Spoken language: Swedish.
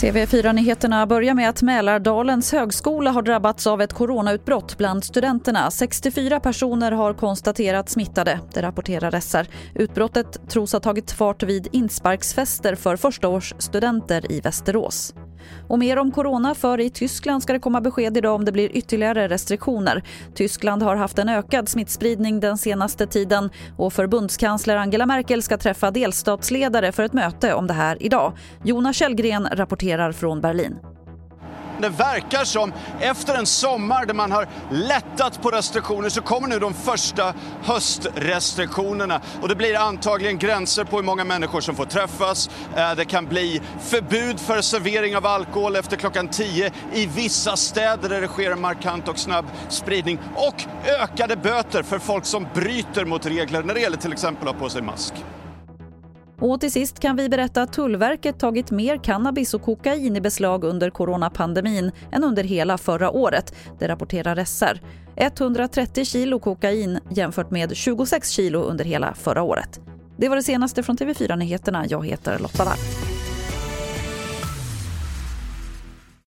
TV4-nyheterna börjar med att Mälardalens högskola har drabbats av ett coronautbrott bland studenterna. 64 personer har konstaterats smittade, det rapporterar SR. Utbrottet tros ha tagit fart vid insparksfester för förstaårsstudenter i Västerås. Och mer om corona, för i Tyskland ska det komma besked idag om det blir ytterligare restriktioner. Tyskland har haft en ökad smittspridning den senaste tiden och förbundskansler Angela Merkel ska träffa delstatsledare för ett möte om det här idag. Jonas Källgren rapporterar från Berlin. Det verkar som efter en sommar där man har lättat på restriktioner så kommer nu de första höstrestriktionerna. Och det blir antagligen gränser på hur många människor som får träffas. Eh, det kan bli förbud för servering av alkohol efter klockan 10 i vissa städer där det sker en markant och snabb spridning. Och ökade böter för folk som bryter mot regler när det gäller till exempel att ha på sig mask. Och till sist kan vi berätta att Tullverket tagit mer cannabis och kokain i beslag under coronapandemin än under hela förra året. Det rapporterar SR. 130 kilo kokain jämfört med 26 kilo under hela förra året. Det var det senaste från TV4 Nyheterna. Jag heter Lotta Wall.